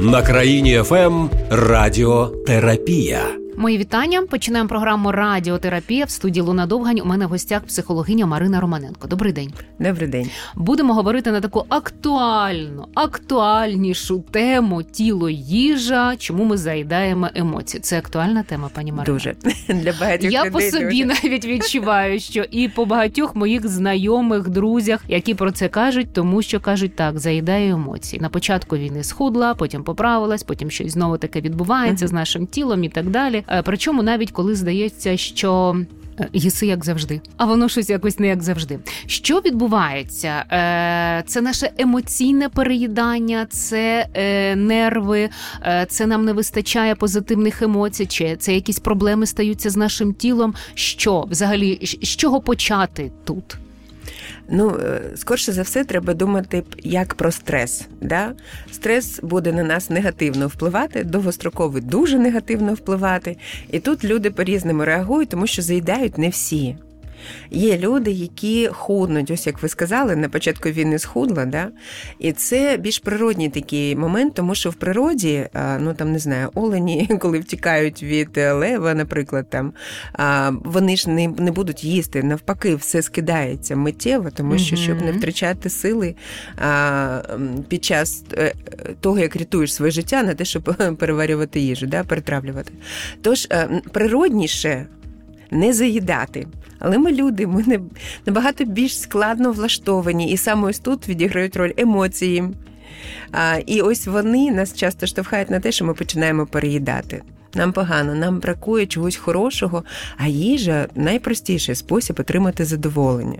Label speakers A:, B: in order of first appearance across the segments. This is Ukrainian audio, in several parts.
A: На країні ФМ Радіотерапія.
B: Мої вітання. Починаємо програму Радіотерапія в студії Луна Довгань. У мене в гостях психологиня Марина Романенко. Добрий день.
C: Добрий день.
B: Будемо говорити на таку актуальну, актуальнішу тему тіло їжа. Чому ми заїдаємо емоції? Це актуальна тема, пані Марина?
C: Дуже для багатьох
B: Я
C: людей
B: по собі
C: дуже.
B: навіть відчуваю, що і по багатьох моїх знайомих, друзях, які про це кажуть, тому що кажуть так, заїдаю емоції. На початку війни схудла, потім поправилась, потім щось знову таке відбувається з нашим тілом і так далі. Е, Причому навіть коли здається, що. е, Їси як завжди, а воно щось якось не як завжди. Що відбувається? Е, Це наше емоційне переїдання, це нерви, це нам не вистачає позитивних емоцій, чи це якісь проблеми стаються з нашим тілом. Що взагалі з чого почати тут?
C: Ну, е, скорше за все, треба думати як про стрес. Да? Стрес буде на нас негативно впливати, довгостроковий дуже негативно впливати. І тут люди по-різному реагують, тому що заїдають не всі. Є люди, які худнуть, ось як ви сказали, на початку війни схудла, да? і це більш природній такий момент, тому що в природі, ну там не знаю, олені, коли втікають від е, лева, наприклад, там вони ж не, не будуть їсти. Навпаки, все скидається миттєво, тому що щоб не втрачати сили під час е, того, як рятуєш своє життя, на те, щоб переварювати їжу, да, перетравлювати. Тож е, природніше не заїдати. Але ми люди, ми не, набагато більш складно влаштовані, і саме ось тут відіграють роль емоції. А, і ось вони нас часто штовхають на те, що ми починаємо переїдати. Нам погано, нам бракує чогось хорошого, а їжа найпростіший спосіб отримати задоволення.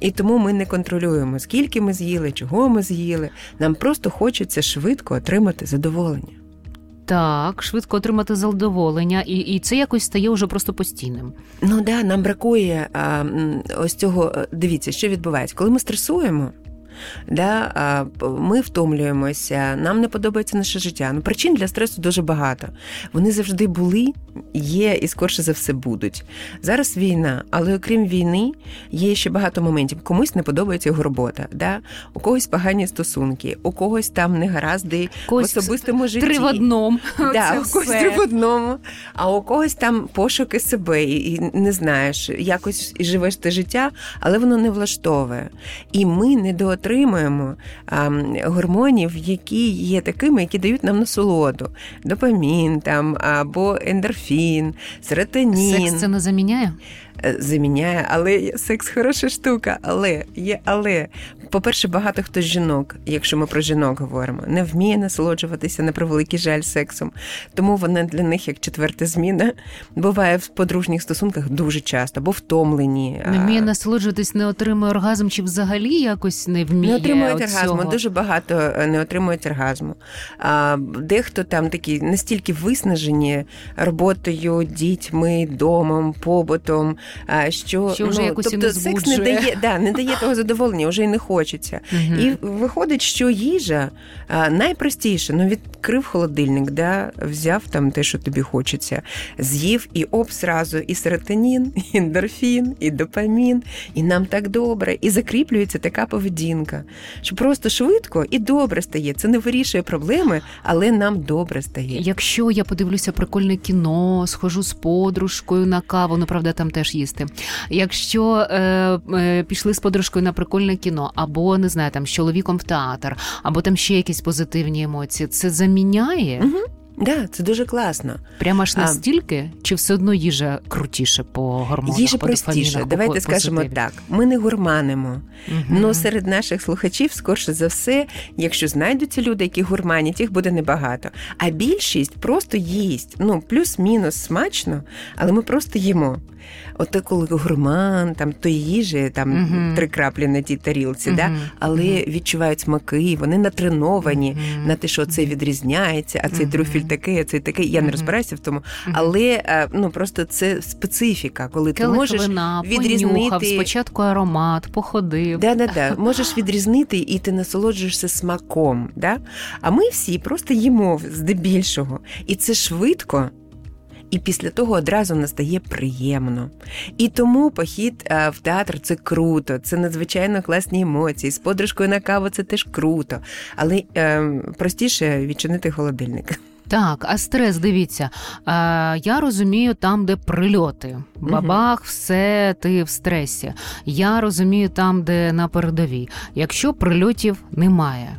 C: І тому ми не контролюємо, скільки ми з'їли, чого ми з'їли. Нам просто хочеться швидко отримати задоволення.
B: Так, швидко отримати задоволення, і, і це якось стає вже просто постійним.
C: Ну да, нам бракує а, ось цього. е, Дивіться, що відбувається, коли ми стресуємо. Да, ми втомлюємося, нам не подобається наше життя. Ну, причин для стресу дуже багато. Вони завжди були, є і скорше за все будуть. Зараз війна, але окрім війни, є ще багато моментів. Комусь не подобається його робота, да? у когось погані стосунки, у когось там негаразди в
B: Когось
C: особистому житті.
B: Три в одному.
C: Да, у когось
B: все.
C: три в одному, а у когось там пошуки себе, і, і не знаєш, якось і живеш те життя, але воно не влаштовує. І ми недоотримуємо а, гормонів, які є такими, які дають нам насолоду. Допамін там або ендорфін, серотонін.
B: Секс це не заміняє?
C: Е, заміняє, але секс хороша штука. Але є, але по-перше, багато хто з жінок, якщо ми про жінок говоримо, не вміє насолоджуватися на превеликий жаль сексом. Тому вона для них як четверта зміна буває в подружніх стосунках дуже часто, бо втомлені.
B: Не вміє насолоджуватись, не отримує оргазм, чи взагалі якось не вміє.
C: не отримують оргазму, дуже багато е, не отримують оргазму. А, дехто там такі настільки виснажені роботою, дітьми, домом, побутом, що,
B: Що вже
C: ну,
B: якось і
C: тобто
B: не
C: секс не дає, да, не дає того задоволення, вже й не хочеться.
B: Мгм.
C: І виходить, що їжа найпростіше. Ну, відкрив холодильник, да, взяв там те, що тобі хочеться, з'їв і оп, зразу і серотонін, і ендорфін, і допамін, і нам так добре. І закріплюється така поведінка, що просто швидко і добре стає. Це не вирішує проблеми, але нам добре стає.
B: Якщо я подивлюся прикольне кіно, схожу з подружкою на каву, ну правда, там теж їсти. Якщо е, е, пішли з подружкою на прикольне кіно, або не знаю, там з чоловіком в театр, або там ще якісь позитивні емоції, це заміняє
C: Мгм. Да, це дуже класно.
B: прямо аж
C: А.
B: настільки, чи все одно їжа крутіше по гормонах?
C: Їжа
B: по
C: простіше. Давайте
B: по-
C: скажемо так: ми не гурманимо. Ну, серед наших слухачів, скорше за все, якщо знайдуться люди, які гурманять, їх буде небагато. А більшість просто їсть. Ну, плюс-мінус смачно, але ми просто їмо. От ти коли гурман, там то їжі, там
B: Мгм.
C: три краплі на тій тарілці, да?
B: Мгм.
C: але відчувають смаки, вони натреновані на те, що це відрізняється, а цей трюфель такий, а цей такий. Я не розбираюся в тому, але е, ну просто це специфіка, коли ти можеш
B: вина,
C: відрізнити-
B: понюхав, спочатку аромат, походив.
C: Да, да, да. Можеш відрізнити, і ти насолоджуєшся смаком. Да? А ми всі просто їмо здебільшого. І це швидко. І після того одразу настає приємно. І тому похід е, в театр це круто, це надзвичайно класні емоції. З подружкою на каву це теж круто. Але е, простіше відчинити холодильник.
B: Так, а стрес, дивіться. А, Я розумію там, де прильоти. Бабах, все, ти в стресі. Я розумію там, де на передовій. Якщо прильотів немає.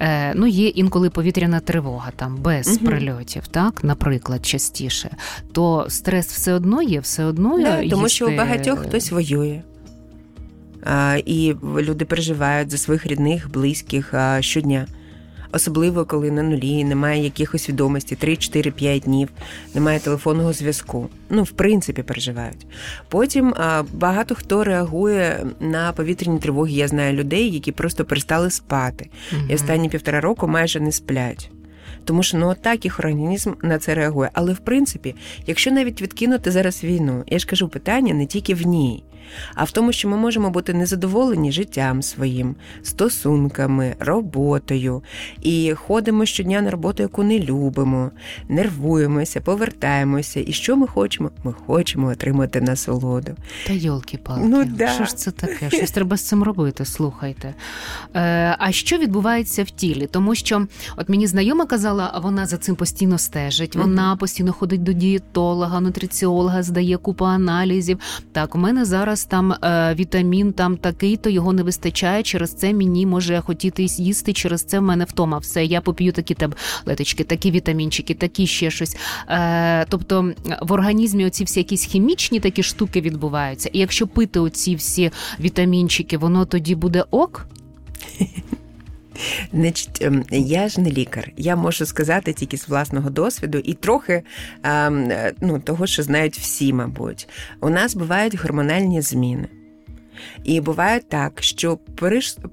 B: Е, Ну, є інколи повітряна тривога там без угу. прильотів, так, наприклад, частіше, то стрес все одно є, все одно
C: да,
B: їсти...
C: тому що у багатьох хтось воює. І люди переживають за своїх рідних, близьких а, щодня особливо коли на нулі немає якихось відомостей, 3-4-5 днів, немає телефонного зв'язку. Ну, в принципі, переживають. Потім багато хто реагує на повітряні тривоги. Я знаю людей, які просто перестали спати. Угу. І останні півтора року майже не сплять. Тому що ну так їх організм на це реагує. Але в принципі, якщо навіть відкинути зараз війну, я ж кажу, питання не тільки в ній а в тому, що ми можемо бути незадоволені життям своїм, стосунками, роботою і ходимо щодня на роботу, яку не любимо, нервуємося, повертаємося. І що ми хочемо? Ми хочемо отримати насолоду.
B: Та йолки палки ну, да. що ж це таке? Щось треба з цим робити. Слухайте. Е, А що відбувається в тілі? Тому що от мені знайома казала, вона за цим постійно стежить. Вона постійно ходить до дієтолога, нутриціолога, здає купу аналізів. Так, у мене зараз зараз там е, вітамін там такий, то його не вистачає. Через це мені може хотіти їсти. Через це в мене втома. Все, я поп'ю такі таблеточки, такі вітамінчики, такі ще щось. Е, Тобто в організмі оці всі якісь хімічні такі штуки відбуваються. І якщо пити оці всі вітамінчики, воно тоді буде ок.
C: Значить, ем, я ж не лікар. Я можу сказати тільки з власного досвіду і трохи ем, ну, того, що знають всі, мабуть. У нас бувають гормональні зміни. І буває так, що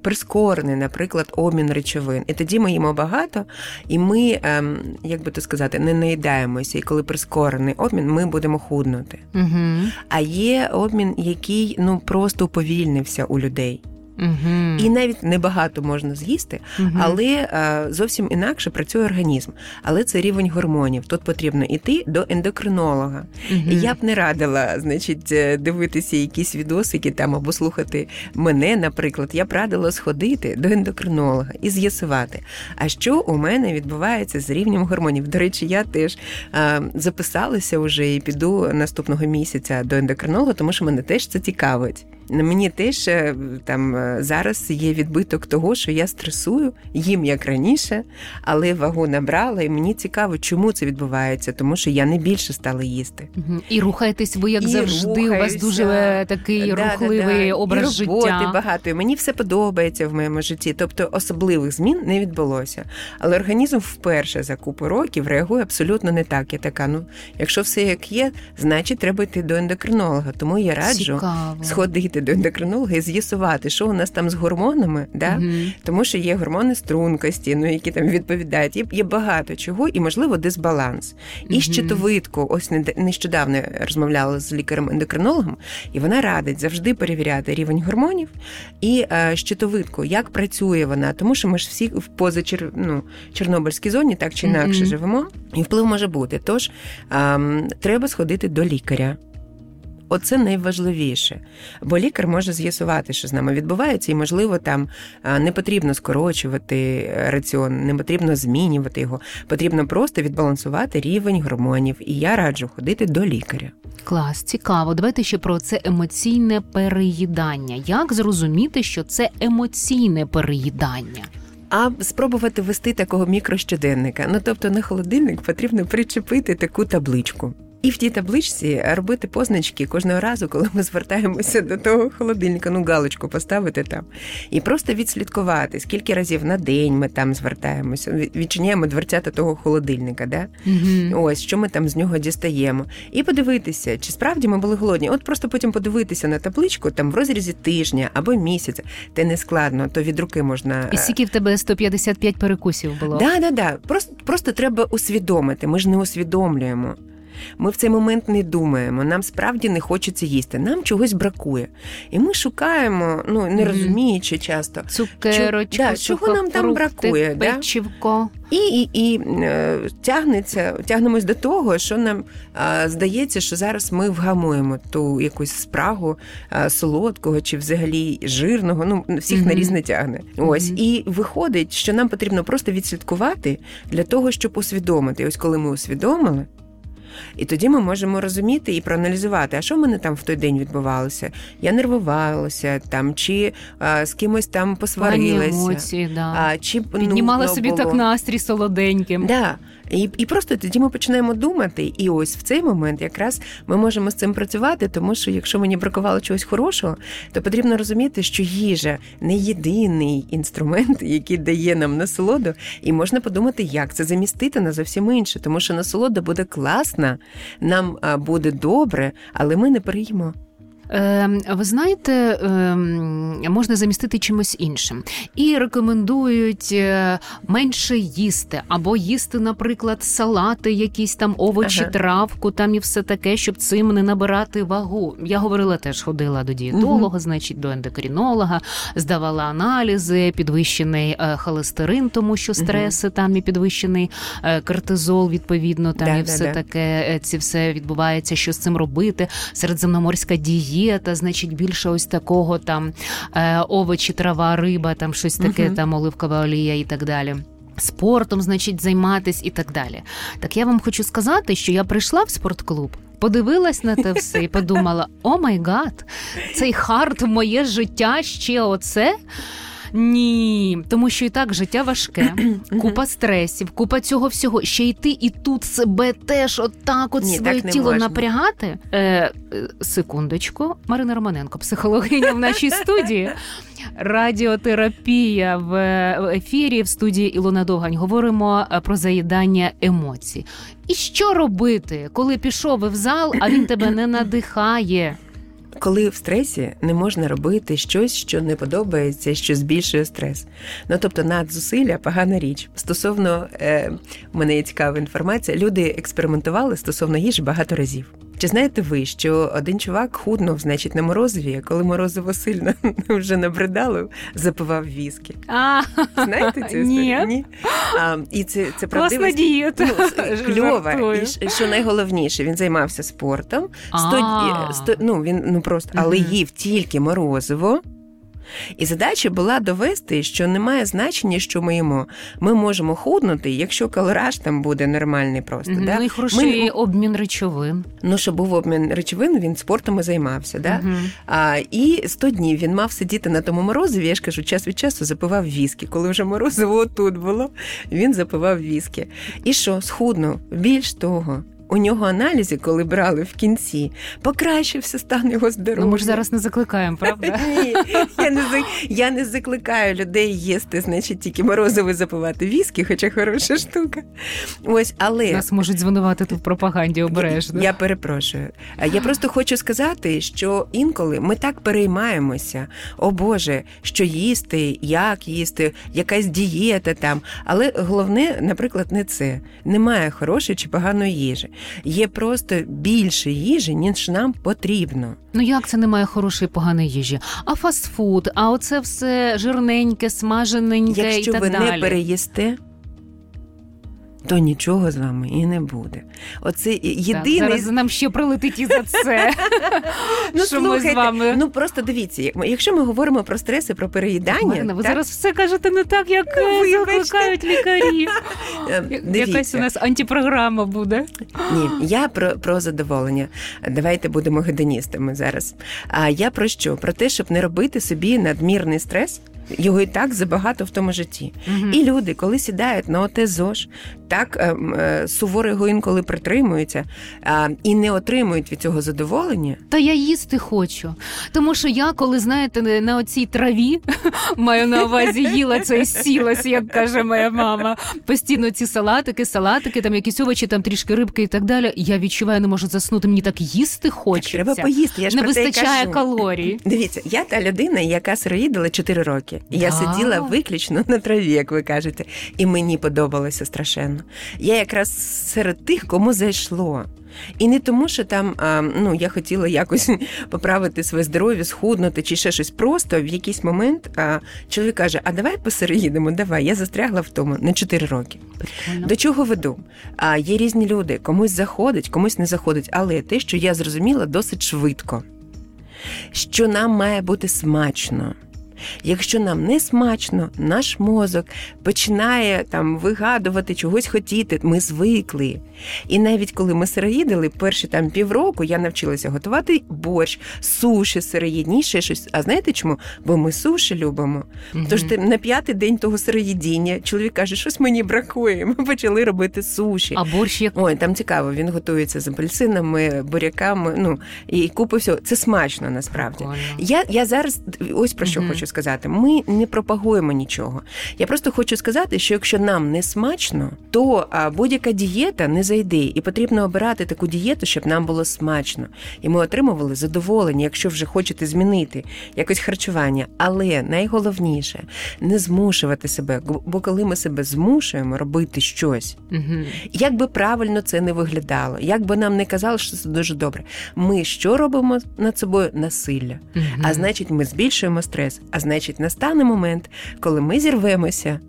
C: прискорений, наприклад, обмін речовин. І тоді ми їмо багато, і ми, ем, як би то сказати, не наїдаємося. І коли прискорений обмін, ми будемо худнути. Угу. А є обмін, який ну просто уповільнився у людей. Угу. І навіть небагато можна з'їсти, угу. але а, е, зовсім інакше працює організм. Але це рівень гормонів. Тут потрібно йти до ендокринолога. Угу. І я б не радила, значить, е, дивитися якісь відосики там або слухати мене, наприклад. Я б радила сходити до ендокринолога і з'ясувати, а що у мене відбувається з рівнем гормонів. До речі, я теж а, записалася вже і піду наступного місяця до ендокринолога, тому що мене теж це цікавить. Мені теж е, там е, зараз є відбиток того, що я стресую, їм як раніше, але вагу набрала, і мені цікаво, чому це відбувається, тому що я не більше стала їсти.
B: І рухаєтесь ви як і завжди. Рухаюся. У вас дуже такий да, рухливий да, да. образ
C: і роботи
B: життя.
C: багато. І Мені все подобається в моєму житті. Тобто особливих змін не відбулося. Але організм вперше за купу років реагує абсолютно не так. Я така, ну якщо все як є, значить треба йти до ендокринолога. Тому я раджу Цікаво. сходити сходити до ендокринолога і з'ясувати, що у нас там з гормонами, да? mm тому що є гормони стрункості, ну які там відповідають. Є є багато чого, і можливо дисбаланс. І щитовидку, ось нещодавно розмовляла з лікарем-ендокринологом, і вона радить завжди перевіряти рівень гормонів і е, щитовидку, як працює вона, тому що ми ж всі в позачер... ну, Чорнобильській зоні так чи інакше живемо, і вплив може бути. Тож е, треба сходити до лікаря. Оце найважливіше, бо лікар може з'ясувати, що з нами відбувається, і, можливо, там не потрібно скорочувати раціон, не потрібно змінювати його. Потрібно просто відбалансувати рівень гормонів. І я раджу ходити до лікаря.
B: Клас, цікаво. Давайте ще про це емоційне переїдання. Як зрозуміти, що це емоційне переїдання?
C: А спробувати вести такого мікрощоденника. Ну тобто на холодильник потрібно причепити таку табличку. І в тій табличці робити позначки кожного разу, коли ми звертаємося до того холодильника, ну галочку поставити там. І просто відслідкувати, скільки разів на день ми там звертаємося, відчиняємо дверцята того холодильника, да? Угу. ось що ми там з нього дістаємо. І подивитися, чи справді ми були голодні. От просто потім подивитися на табличку там в розрізі тижня або місяця. Те не складно, то від руки можна.
B: І скільки в тебе 155 перекусів було?
C: Да, да, да. Просто, Просто треба усвідомити. Ми ж не усвідомлюємо. Ми в цей момент не думаємо, нам справді не хочеться їсти, нам чогось бракує. І ми шукаємо, ну не розуміючи часто
B: цукерочку,
C: да, чого нам там бракує,
B: печівко.
C: Да? І і, і е, тягнеться, тягнемось до того, що нам е, здається, що зараз ми вгамуємо ту якусь спрагу е, солодкого чи взагалі жирного. Ну всіх mm-hmm. на різне тягне. Ось mm-hmm. і виходить, що нам потрібно просто відслідкувати для того, щоб усвідомити. Ось коли ми усвідомили. І тоді ми можемо розуміти і проаналізувати, а що в мене там в той день відбувалося. Я нервувалася там, чи а, з кимось там посварилася,
B: емоції, да.
C: а, чи ну,
B: піднімала ну, собі було. так настрій солоденьким.
C: Да. І і просто тоді ми починаємо думати. І ось в цей момент якраз ми можемо з цим працювати, тому що якщо мені бракувало чогось хорошого, то потрібно розуміти, що їжа не єдиний інструмент, який дає нам насолоду, і можна подумати, як це замістити на зовсім інше, тому що насолода буде класна, нам буде добре, але ми не переїмо.
B: Ем, ви знаєте, ем, можна замістити чимось іншим. І рекомендують е, менше їсти, або їсти, наприклад, салати, якісь там овочі, ага. травку, там і все таке, щоб цим не набирати вагу. Я говорила, теж ходила до дієтолога, угу. значить, до ендокринолога, здавала аналізи, підвищений е, холестерин, тому що стреси угу. там і підвищений е, кортизол, відповідно, там да, і все да, таке. Ці все відбувається, що з цим робити. Середземноморська дієта дієта, значить, більше ось такого там е, овочі, трава, риба, там щось таке, uh там оливкова олія і так далі. Спортом, значить, займатись і так далі. Так я вам хочу сказати, що я прийшла в спортклуб. Подивилась на те все і подумала: oh my God, цей hard моє життя ще оце. Ні, тому що і так життя важке, купа стресів, купа цього всього. Ще йти і тут себе теж отак от Ні, своє тіло можна. напрягати. Е, е, Секундочку, Марина Романенко, психологиня в нашій студії. Радіотерапія в ефірі в студії Ілона Довгань. Говоримо е, про заїдання емоцій. І що робити, коли пішов в зал, а він тебе не надихає?
C: Коли в стресі не можна робити щось, що не подобається, що збільшує стрес. Ну тобто, надзусилля погана річ. Стосовно е, мене цікава інформація. Люди експериментували стосовно їжі багато разів. Чи знаєте ви, що один чувак худнув, значить, на морозові, а коли морозиво сильно вже набридало, запивав віскі?
B: А,
C: Знаєте цю історію? Ні. А, І це це правдива
B: дієта.
C: Ну, кльова. І що найголовніше, він займався спортом. Сто, сто, ну, він ну просто, але їв тільки морозиво. І задача була довести, що немає значення, що ми їмо. Ми можемо худнути, якщо калораж там буде нормальний просто.
B: Mm-hmm.
C: Да?
B: Ну і хороший ми... обмін речовин.
C: Ну, щоб був обмін речовин, він спортом і займався. Да? Mm-hmm. А, І 100 днів він мав сидіти на тому морозиві, я ж кажу, час від часу запивав віскі. Коли вже морозиво отут було, він запивав віскі. І що, схуднув? Більш того у нього аналізи, коли брали в кінці, покращився стан його здоров'я.
B: Ну, Ми ж зараз не закликаємо, правда?
C: Ні, я не я не закликаю людей їсти, значить, тільки морозиво запивати віскі, хоча хороша штука. Ось, але
B: нас можуть звинуватити в пропаганді обережно.
C: Я перепрошую. Я просто хочу сказати, що інколи ми так переймаємося, о Боже, що їсти, як їсти, якась дієта там. Але головне, наприклад, не це. Немає хорошої чи поганої їжі є просто більше їжі, ніж нам потрібно.
B: Ну як це немає хорошої поганої їжі? А фастфуд, а оце все жирненьке, смажененьке
C: Якщо
B: і так
C: ви
B: далі.
C: не переїсте, то нічого з вами і не буде. Оце єдиний... Так,
B: Зараз нам ще прилетить і за це.
C: ну, що ми з вами... ну просто дивіться, якщо ми говоримо про стреси, про переїдання.
B: Марина, ви так? зараз все кажете не так, як ну, закликають лікарі. Ем, Якась у нас антипрограма буде.
C: Ні, я про про задоволення. Давайте будемо гедоністами зараз. А я про що? Про те, щоб не робити собі надмірний стрес. Його і так забагато в тому житті. uh І люди, коли сідають на оте ЗОЖ, так е, е, інколи притримуються е, і не отримують від цього задоволення.
B: Та я їсти хочу. Тому що я, коли знаєте, на оцій траві маю на увазі їла це сілась, як каже моя мама. Постійно ці салатики, салатики, там якісь овочі, там трішки рибки і так далі. Я відчуваю, не можу заснути. Мені так їсти хочеться.
C: Так, треба поїсти. Я ж
B: не
C: про
B: вистачає
C: кажу.
B: калорій.
C: Дивіться, я та людина, яка сироїдила 4 роки. І я сиділа виключно на траві, як ви кажете, і мені подобалося страшенно. Я якраз серед тих, кому зайшло. І не тому, що там ну я хотіла якось поправити своє здоров'я, схуднути чи ще щось. Просто в якийсь момент чоловік каже: А давай посередимо, давай. Я застрягла в тому на 4 роки. Прикольно. До чого веду? А є різні люди, комусь заходить, комусь не заходить. Але те, що я зрозуміла досить швидко, що нам має бути смачно. Якщо нам не смачно, наш мозок починає там вигадувати чогось хотіти. Ми звикли. І навіть коли ми сироїдили, перші там півроку я навчилася готувати борщ, суші, сироїдні, ще щось. А знаєте чому? Бо ми суші любимо. Угу. Тож на п'ятий день того сироїдіння чоловік каже, щось мені бракує. Ми почали робити суші.
B: А борщ як?
C: Ой, там цікаво, він готується з апельсинами, буряками. Ну і купи всього. Це смачно насправді. Я я зараз ось про що угу. хочу сказати: ми не пропагуємо нічого. Я просто хочу сказати, що якщо нам не смачно, то будь-яка дієта не зайде, і потрібно обирати таку дієту, щоб нам було смачно. І ми отримували задоволення, якщо вже хочете змінити якось харчування. Але найголовніше не змушувати себе, бо коли ми себе змушуємо робити щось, угу. як би правильно це не виглядало, як би нам не казали, що це дуже добре. Ми що робимо над собою? Насилля. Угу. А значить, ми збільшуємо стрес. А значить, настане момент, коли ми зірвемося.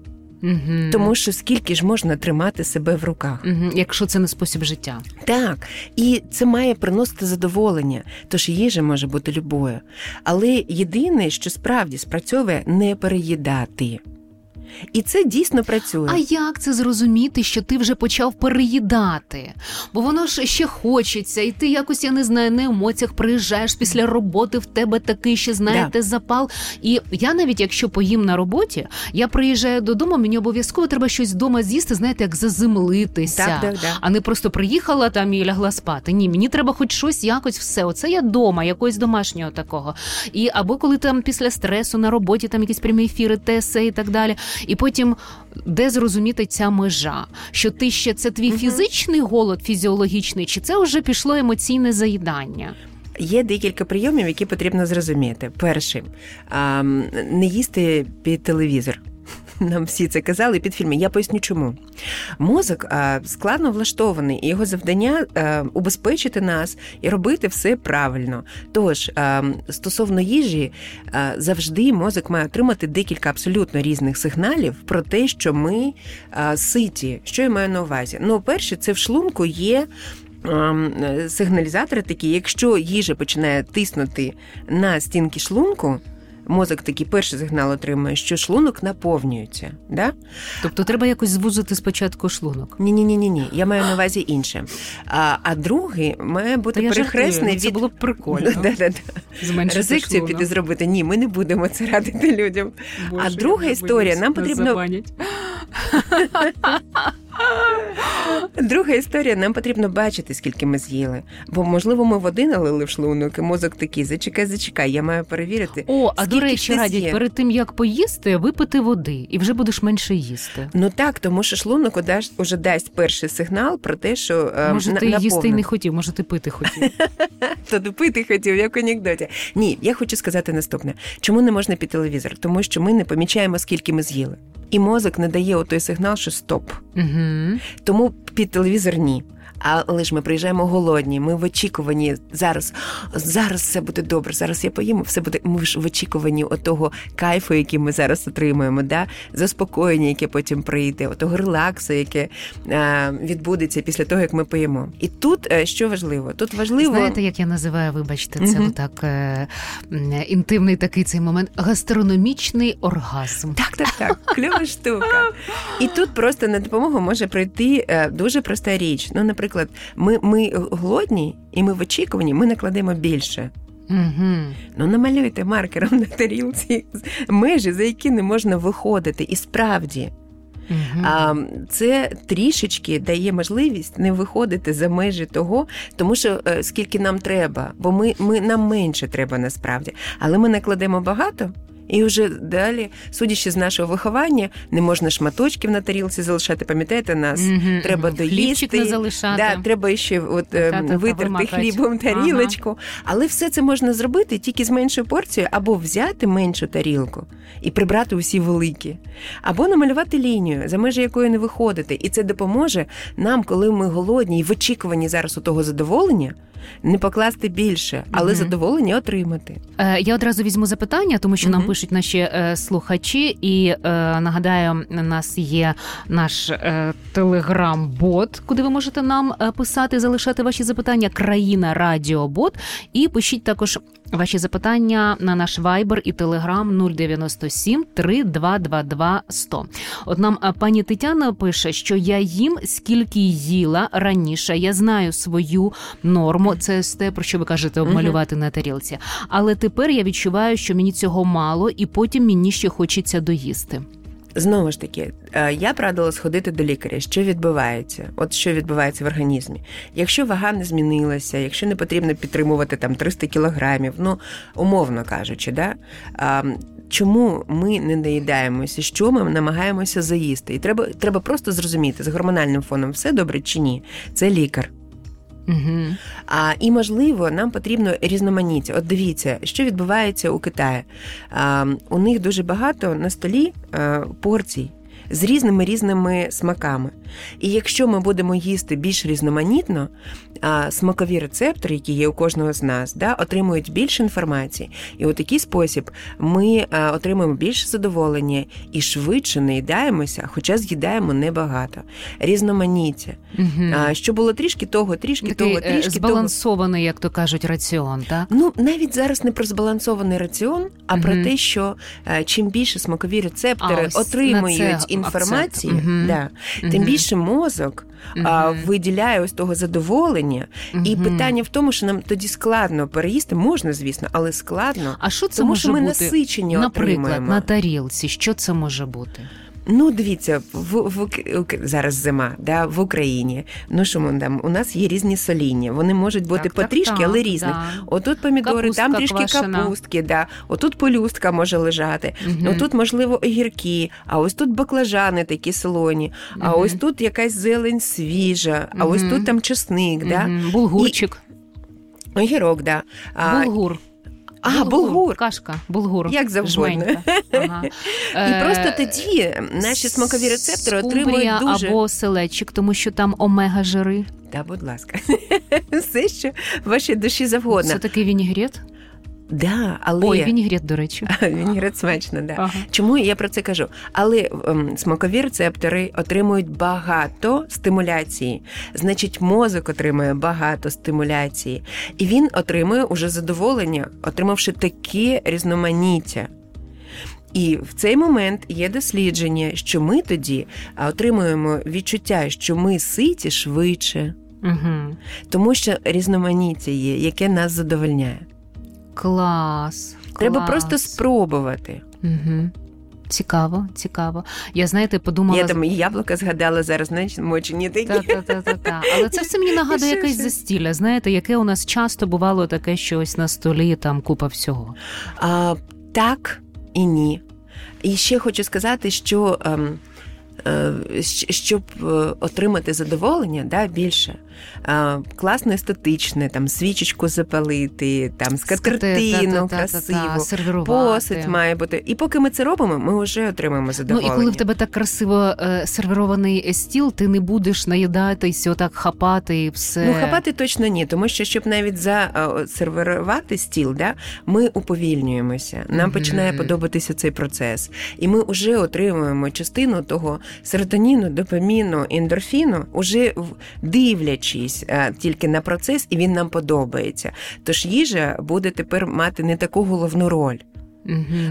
C: Угу. Тому що скільки ж можна тримати себе в руках,
B: Угу. якщо це не спосіб життя,
C: так і це має приносити задоволення, тож їжа може бути любою. Але єдине, що справді спрацьовує, не переїдати. І це дійсно працює.
B: А як це зрозуміти, що ти вже почав переїдати? Бо воно ж ще хочеться, і ти якось, я не знаю, на емоціях приїжджаєш після роботи, в тебе такий ще знаєте да. запал. І я навіть якщо поїм на роботі, я приїжджаю додому, мені обов'язково треба щось вдома з'їсти, знаєте, як заземлитися,
C: так, так, так.
B: а не просто приїхала там і лягла спати. Ні, мені треба хоч щось, якось все. Оце я вдома, якогось домашнього такого. І або коли там після стресу на роботі там якісь прямі ефіри, теси і так далі. І потім де зрозуміти ця межа? Що ти ще це твій угу. фізичний голод фізіологічний, чи це вже пішло емоційне заїдання?
C: Є декілька прийомів, які потрібно зрозуміти. Перший не їсти під телевізор. Нам всі це казали під фільми. Я поясню, чому мозок складно влаштований, і його завдання а, убезпечити нас і робити все правильно. Тож а, стосовно їжі, завжди мозок має отримати декілька абсолютно різних сигналів про те, що ми ситі. Що я маю на увазі? Ну, перше, це в шлунку є. Сигналізатори такі, якщо їжа починає тиснути на стінки шлунку, мозок такий перший сигнал отримує, що шлунок наповнюється. Да?
B: Тобто треба якось звузити спочатку шлунок.
C: Ні, ні, ні, ні, ні. Я маю на увазі інше. А а другий має бути Та перехресний від...
B: Це було б прикольно.
C: Да, да, да. Резекцію піти зробити. Ні, ми не будемо це радити людям. Боже, а друга історія нам потрібно. Друга історія, нам потрібно бачити, скільки ми з'їли. Бо, можливо, ми води налили в шлунок, і мозок такий, зачекай, зачекай, я маю перевірити.
B: О, а до речі, радять перед тим як поїсти, випити води, і вже будеш менше їсти.
C: Ну так, тому що шлунок уже дасть перший сигнал про те, що
B: ем, може ти наповнено. їсти й не хотів, може ти пити хотів.
C: То пити хотів, як у анекдоті. Ні, я хочу сказати наступне: чому не можна під телевізор? Тому що ми не помічаємо, скільки ми з'їли. І мозок не дає отой сигнал, що стоп. Угу. Тому під телевізор ні. Але ж ми приїжджаємо голодні. Ми в очікуванні зараз. Зараз все буде добре. Зараз я поїм, все буде. Ми ж в очікуванні отого кайфу, який ми зараз отримуємо, да? заспокоєння, яке потім прийде, отого релаксу, яке а, відбудеться після того, як ми поїмо. І тут е, що важливо? Тут важливо
B: знаєте, як я називаю, вибачте, це угу. так е, інтимний такий цей момент. Гастрономічний оргазм.
C: Так, так, так. Кльова штука. І тут просто на допомогу може прийти е, дуже проста річ. Ну, наприклад наприклад, ми ми голодні і ми в очікуванні, ми накладемо більше. Угу. Ну, намалюйте маркером на тарілці межі, за які не можна виходити. І справді. Угу. А це трішечки дає можливість не виходити за межі того, тому що е, скільки нам треба, бо ми, ми нам менше треба насправді, але ми накладемо багато І вже далі, судячи з нашого виховання, не можна шматочків на тарілці залишати. Пам'ятаєте нас?
B: Мгм,
C: Треба доїсти.
B: Не залишати.
C: Да, треба ще от, е, витерти
B: вимакати.
C: хлібом тарілочку. Але все це можна зробити тільки з меншою порцією, або взяти меншу тарілку і прибрати усі великі, або намалювати лінію, за межі якої не виходити. І це допоможе нам, коли ми голодні і в очікуванні зараз у того задоволення, не покласти більше, але
B: угу.
C: задоволення отримати.
B: Е, Я одразу візьму запитання, тому що нам пишуть наші е, слухачі, і е, нагадаю, у нас є наш е, телеграм-бот, куди ви можете нам е, писати, залишати ваші запитання. Країна Радіобот. І пишіть також ваші запитання на наш вайбер і телеграм 097 3222 100. От нам е, пані Тетяна пише, що я їм скільки їла раніше. Я знаю свою норму. Це те, про що ви кажете, обмалювати на тарілці. Але тепер я відчуваю, що мені цього мало, і потім мені ще хочеться доїсти.
C: Знову ж таки, е, я б радила сходити до лікаря, що відбувається, от що відбувається в організмі. Якщо вага не змінилася, якщо не потрібно підтримувати там 300 кілограмів, ну умовно кажучи, да. Чому ми не наїдаємося, що ми намагаємося заїсти? І треба, треба просто зрозуміти, з гормональним фоном все добре чи ні. Це лікар.
B: Угу.
C: А, і можливо, нам потрібно різноманіття. От дивіться, що відбувається у Китаї. А, у них дуже багато на столі а, порцій. З різними різними смаками. І якщо ми будемо їсти більш різноманітно, смакові рецептори, які є у кожного з нас, да, отримують більше інформації. І у такий спосіб ми отримуємо більше задоволення і швидше наїдаємося, хоча з'їдаємо небагато. Різноманіття.
B: Угу.
C: Що було трішки того, трішки
B: Такий
C: того,
B: е,
C: трішки того.
B: збалансований, як то кажуть, раціон, так?
C: Ну навіть зараз не про збалансований раціон, а
B: Мгм.
C: про те, що е, чим більше смакові рецептори
B: А,
C: отримують
B: акцент.
C: Інформації,
B: угу.
C: да, тим більше мозок а, виділяє ось того задоволення. І питання в тому, що нам тоді складно переїсти, можна, звісно, але складно.
B: А що це
C: Тому
B: може
C: що ми
B: бути?
C: насичення
B: Наприклад,
C: отримуємо.
B: на тарілці, що це може бути?
C: Ну, дивіться, в, в, зараз зима, да, в Україні. Ну що ми там? У нас є різні соління. Вони можуть бути
B: Так,
C: потрішки,
B: так,
C: але різні.
B: да.
C: Отут помідори,
B: Капустка
C: там трішки
B: квашена.
C: капустки, да. отут полюстка може лежати.
B: Мгм.
C: Отут, можливо, огірки, а ось тут баклажани такі солоні, а
B: Мгм.
C: ось тут якась зелень свіжа, а ось тут там чесник, да?
B: Булгурчик.
C: огірок, да. А,
B: Булгур.
C: А, булгур.
B: Кашка, булгур.
C: Як завгодно.
B: Ага.
C: І
B: Е,
C: просто тоді наші смакові рецептори
B: скумбрія
C: отримують дуже.
B: або селечик, тому що там омега жири.
C: Та, будь ласка, все, що вашій душі завгодно.
B: Це такий вінігрет.
C: Да, але
B: Ой, вінігрет, до речі.
C: Вінігрет смачно, да.
B: Ага.
C: Чому я про це кажу? Але ем, смакові рецептори отримують багато стимуляції. Значить, мозок отримує багато стимуляції, і він отримує уже задоволення, отримавши таке різноманіття. І в цей момент є дослідження, що ми тоді отримуємо відчуття, що ми ситі швидше,
B: Угу.
C: тому що різноманіття є, яке нас задовольняє.
B: Клас.
C: Треба
B: клас.
C: просто спробувати.
B: Угу. Цікаво, цікаво. Я знаєте, подумала
C: Я там і яблука згадала зараз, знаєш, мочені такі.
B: Та, та, та, та, та. Але це все мені нагадує якесь
C: що?
B: застілля. Знаєте, яке у нас часто бувало таке, що ось на столі там купа всього.
C: А, так і ні. І ще хочу сказати, що ем, е, щоб е, отримати задоволення да, більше, класно естетичне, там свічечку запалити, там скатертину красиву. Посуд має бути. І поки ми це робимо, ми вже отримаємо
B: Ну і коли в тебе так красиво е, сервірований стіл, ти не будеш наїдатися, отак хапати і все.
C: Ну, хапати точно ні, тому що щоб навіть засервірувати стіл, да, ми уповільнюємося. Нам починає подобатися цей процес. І ми вже отримуємо частину того серотоніну, допаміну, ендорфіну, уже дивлячись е, тільки на процес, і він нам подобається. Тож їжа буде тепер мати не таку головну роль.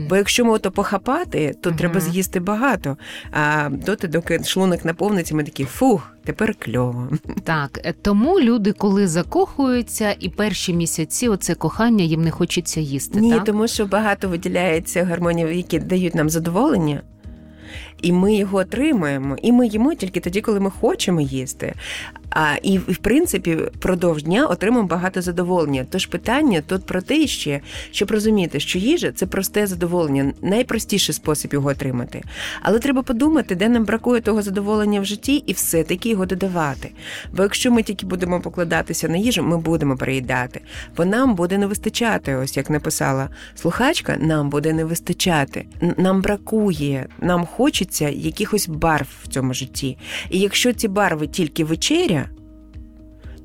C: Бо якщо ми ото похапати, то
B: Мгм.
C: треба з'їсти багато. А доти, доки шлунок наповниться, ми такі фух, тепер кльово.
B: Так, е, тому люди, коли закохуються, і перші місяці оце кохання їм не хочеться їсти.
C: Ні,
B: так?
C: тому що багато виділяється гормонів, які дають нам задоволення. і ми його отримуємо, і ми їмо тільки тоді, коли ми хочемо їсти. А і в принципі впродовж дня отримуємо багато задоволення. Тож питання тут про те ще, щоб розуміти, що їжа це просте задоволення, найпростіший спосіб його отримати. Але треба подумати, де нам бракує того задоволення в житті, і все-таки його додавати. Бо якщо ми тільки будемо покладатися на їжу, ми будемо переїдати, бо нам буде не вистачати, ось як написала слухачка, нам буде не вистачати. Нам бракує, нам хочеться якихось барв в цьому житті. І якщо ці барви тільки вечеря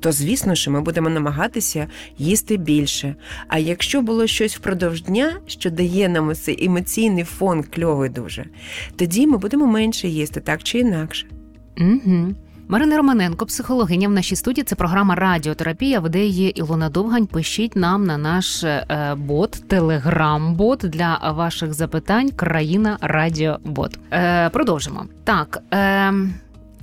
C: то звісно що ми будемо намагатися їсти більше. А якщо було щось впродовж дня, що дає нам цей емоційний фон кльовий дуже, тоді ми будемо менше їсти, так чи інакше.
B: Угу. Марина Романенко, психологиня в нашій студії. Це програма Радіотерапія. Веде її Ілона Довгань. Пишіть нам на наш е, бот, телеграм-бот для ваших запитань. Країна Радіобот. Е, Продовжимо. Так. Е,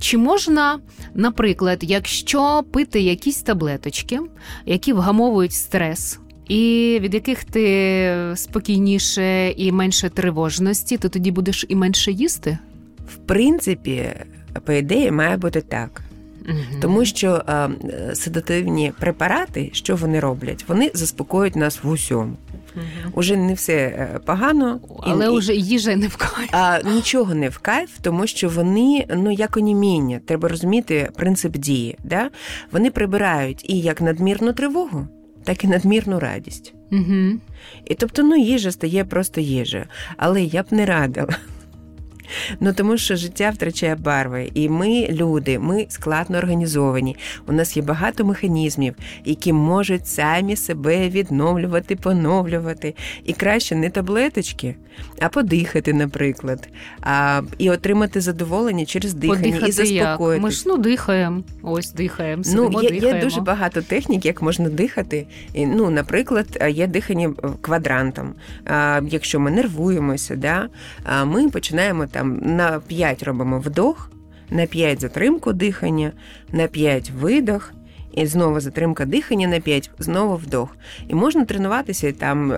B: чи можна, наприклад, якщо пити якісь таблеточки, які вгамовують стрес, і від яких ти спокійніше і менше тривожності, то тоді будеш і менше їсти?
C: В принципі, по ідеї, має бути так. Угу. Тому що е, седативні препарати, що вони роблять, вони заспокоюють нас в усьому. Угу. Уже не все е, погано,
B: але і, вже їжа не в кайф.
C: А нічого не в кайф, тому що вони ну як оніміння. Треба розуміти принцип дії. Да? Вони прибирають і як надмірну тривогу, так і надмірну радість.
B: Угу.
C: І тобто, ну їжа стає просто їжею. Але я б не радила. Ну тому що життя втрачає барви, і ми, люди, ми складно організовані. У нас є багато механізмів, які можуть самі себе відновлювати, поновлювати. І краще не таблеточки, а подихати, наприклад, а, і отримати задоволення через дихання
B: подихати
C: і заспокоїти.
B: Як? Ми ж ну дихаємо. Ось дихаємо.
C: Ну, є,
B: дихаємо.
C: є дуже багато технік, як можна дихати. І, Ну, наприклад, є дихання квадрантом. А, Якщо ми нервуємося, да, ми починаємо там там на 5 робимо вдох, на 5 затримку дихання, на 5 видох. І знову затримка дихання на 5, знову вдох. І можна тренуватися там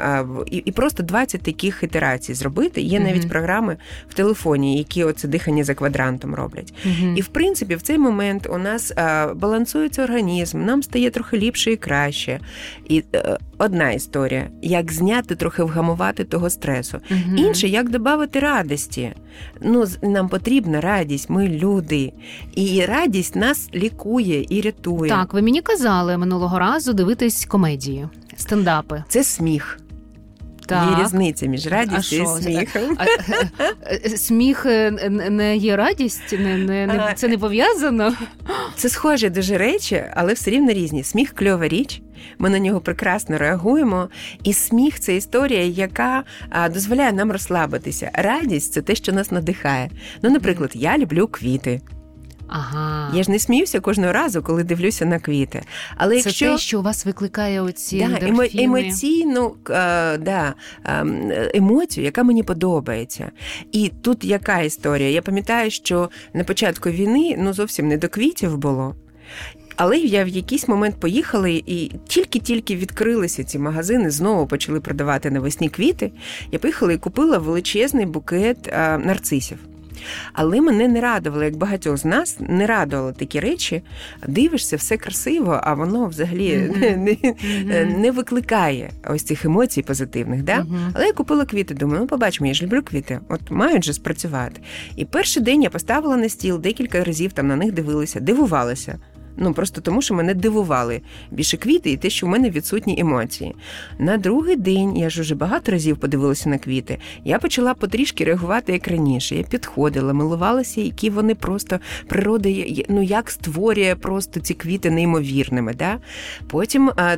C: і і просто 20 таких ітерацій зробити. Є навіть програми в телефоні, які оце дихання за квадрантом роблять. Uh-huh. І в принципі, в цей момент у нас балансується організм, нам стає трохи ліпше і краще. І е, одна історія: як зняти, трохи вгамувати того стресу. Uh-huh. Інше як додати радості. Ну, Нам потрібна радість, ми люди. І радість нас лікує і рятує.
B: Так, ви мені казали минулого разу дивитись комедії, стендапи.
C: Це сміх. Так. Є різниця між радістю і сміхом. А,
B: а, сміх е, не є радість, не, не, не, це не пов'язано.
C: Це схожі дуже речі, але все рівно різні. Сміх кльова річ. Ми на нього прекрасно реагуємо. І сміх це історія, яка дозволяє нам розслабитися. Радість це те, що нас надихає. Ну, наприклад, я люблю квіти.
B: Ага.
C: Я ж не сміюся кожного разу, коли дивлюся на квіти. Але
B: Це
C: якщо...
B: те, що у вас викликає оці
C: да,
B: ендорфіни.
C: емоційну е, да, ем, емоцію, яка мені подобається. І тут яка історія? Я пам'ятаю, що на початку війни ну зовсім не до квітів було. Але я в якийсь момент поїхала, і тільки-тільки відкрилися ці магазини, знову почали продавати навесні квіти. Я поїхала і купила величезний букет е, нарцисів. Але мене не радувало, як багатьох з нас не радували такі речі. Дивишся, все красиво, а воно взагалі mm-hmm. не mm-hmm. не викликає ось цих емоцій позитивних. Да? Mm-hmm. Але я купила квіти, думаю, ну побачимо, я ж люблю квіти, от мають же спрацювати. І перший день я поставила на стіл, декілька разів там на них дивилася, дивувалася. Ну просто тому, що мене дивували більше квіти і те, що в мене відсутні емоції. На другий день я ж уже багато разів подивилася на квіти. Я почала потрішки реагувати як раніше. Я підходила, милувалася, які вони просто природа ну як створює просто ці квіти неймовірними. Да? Потім а,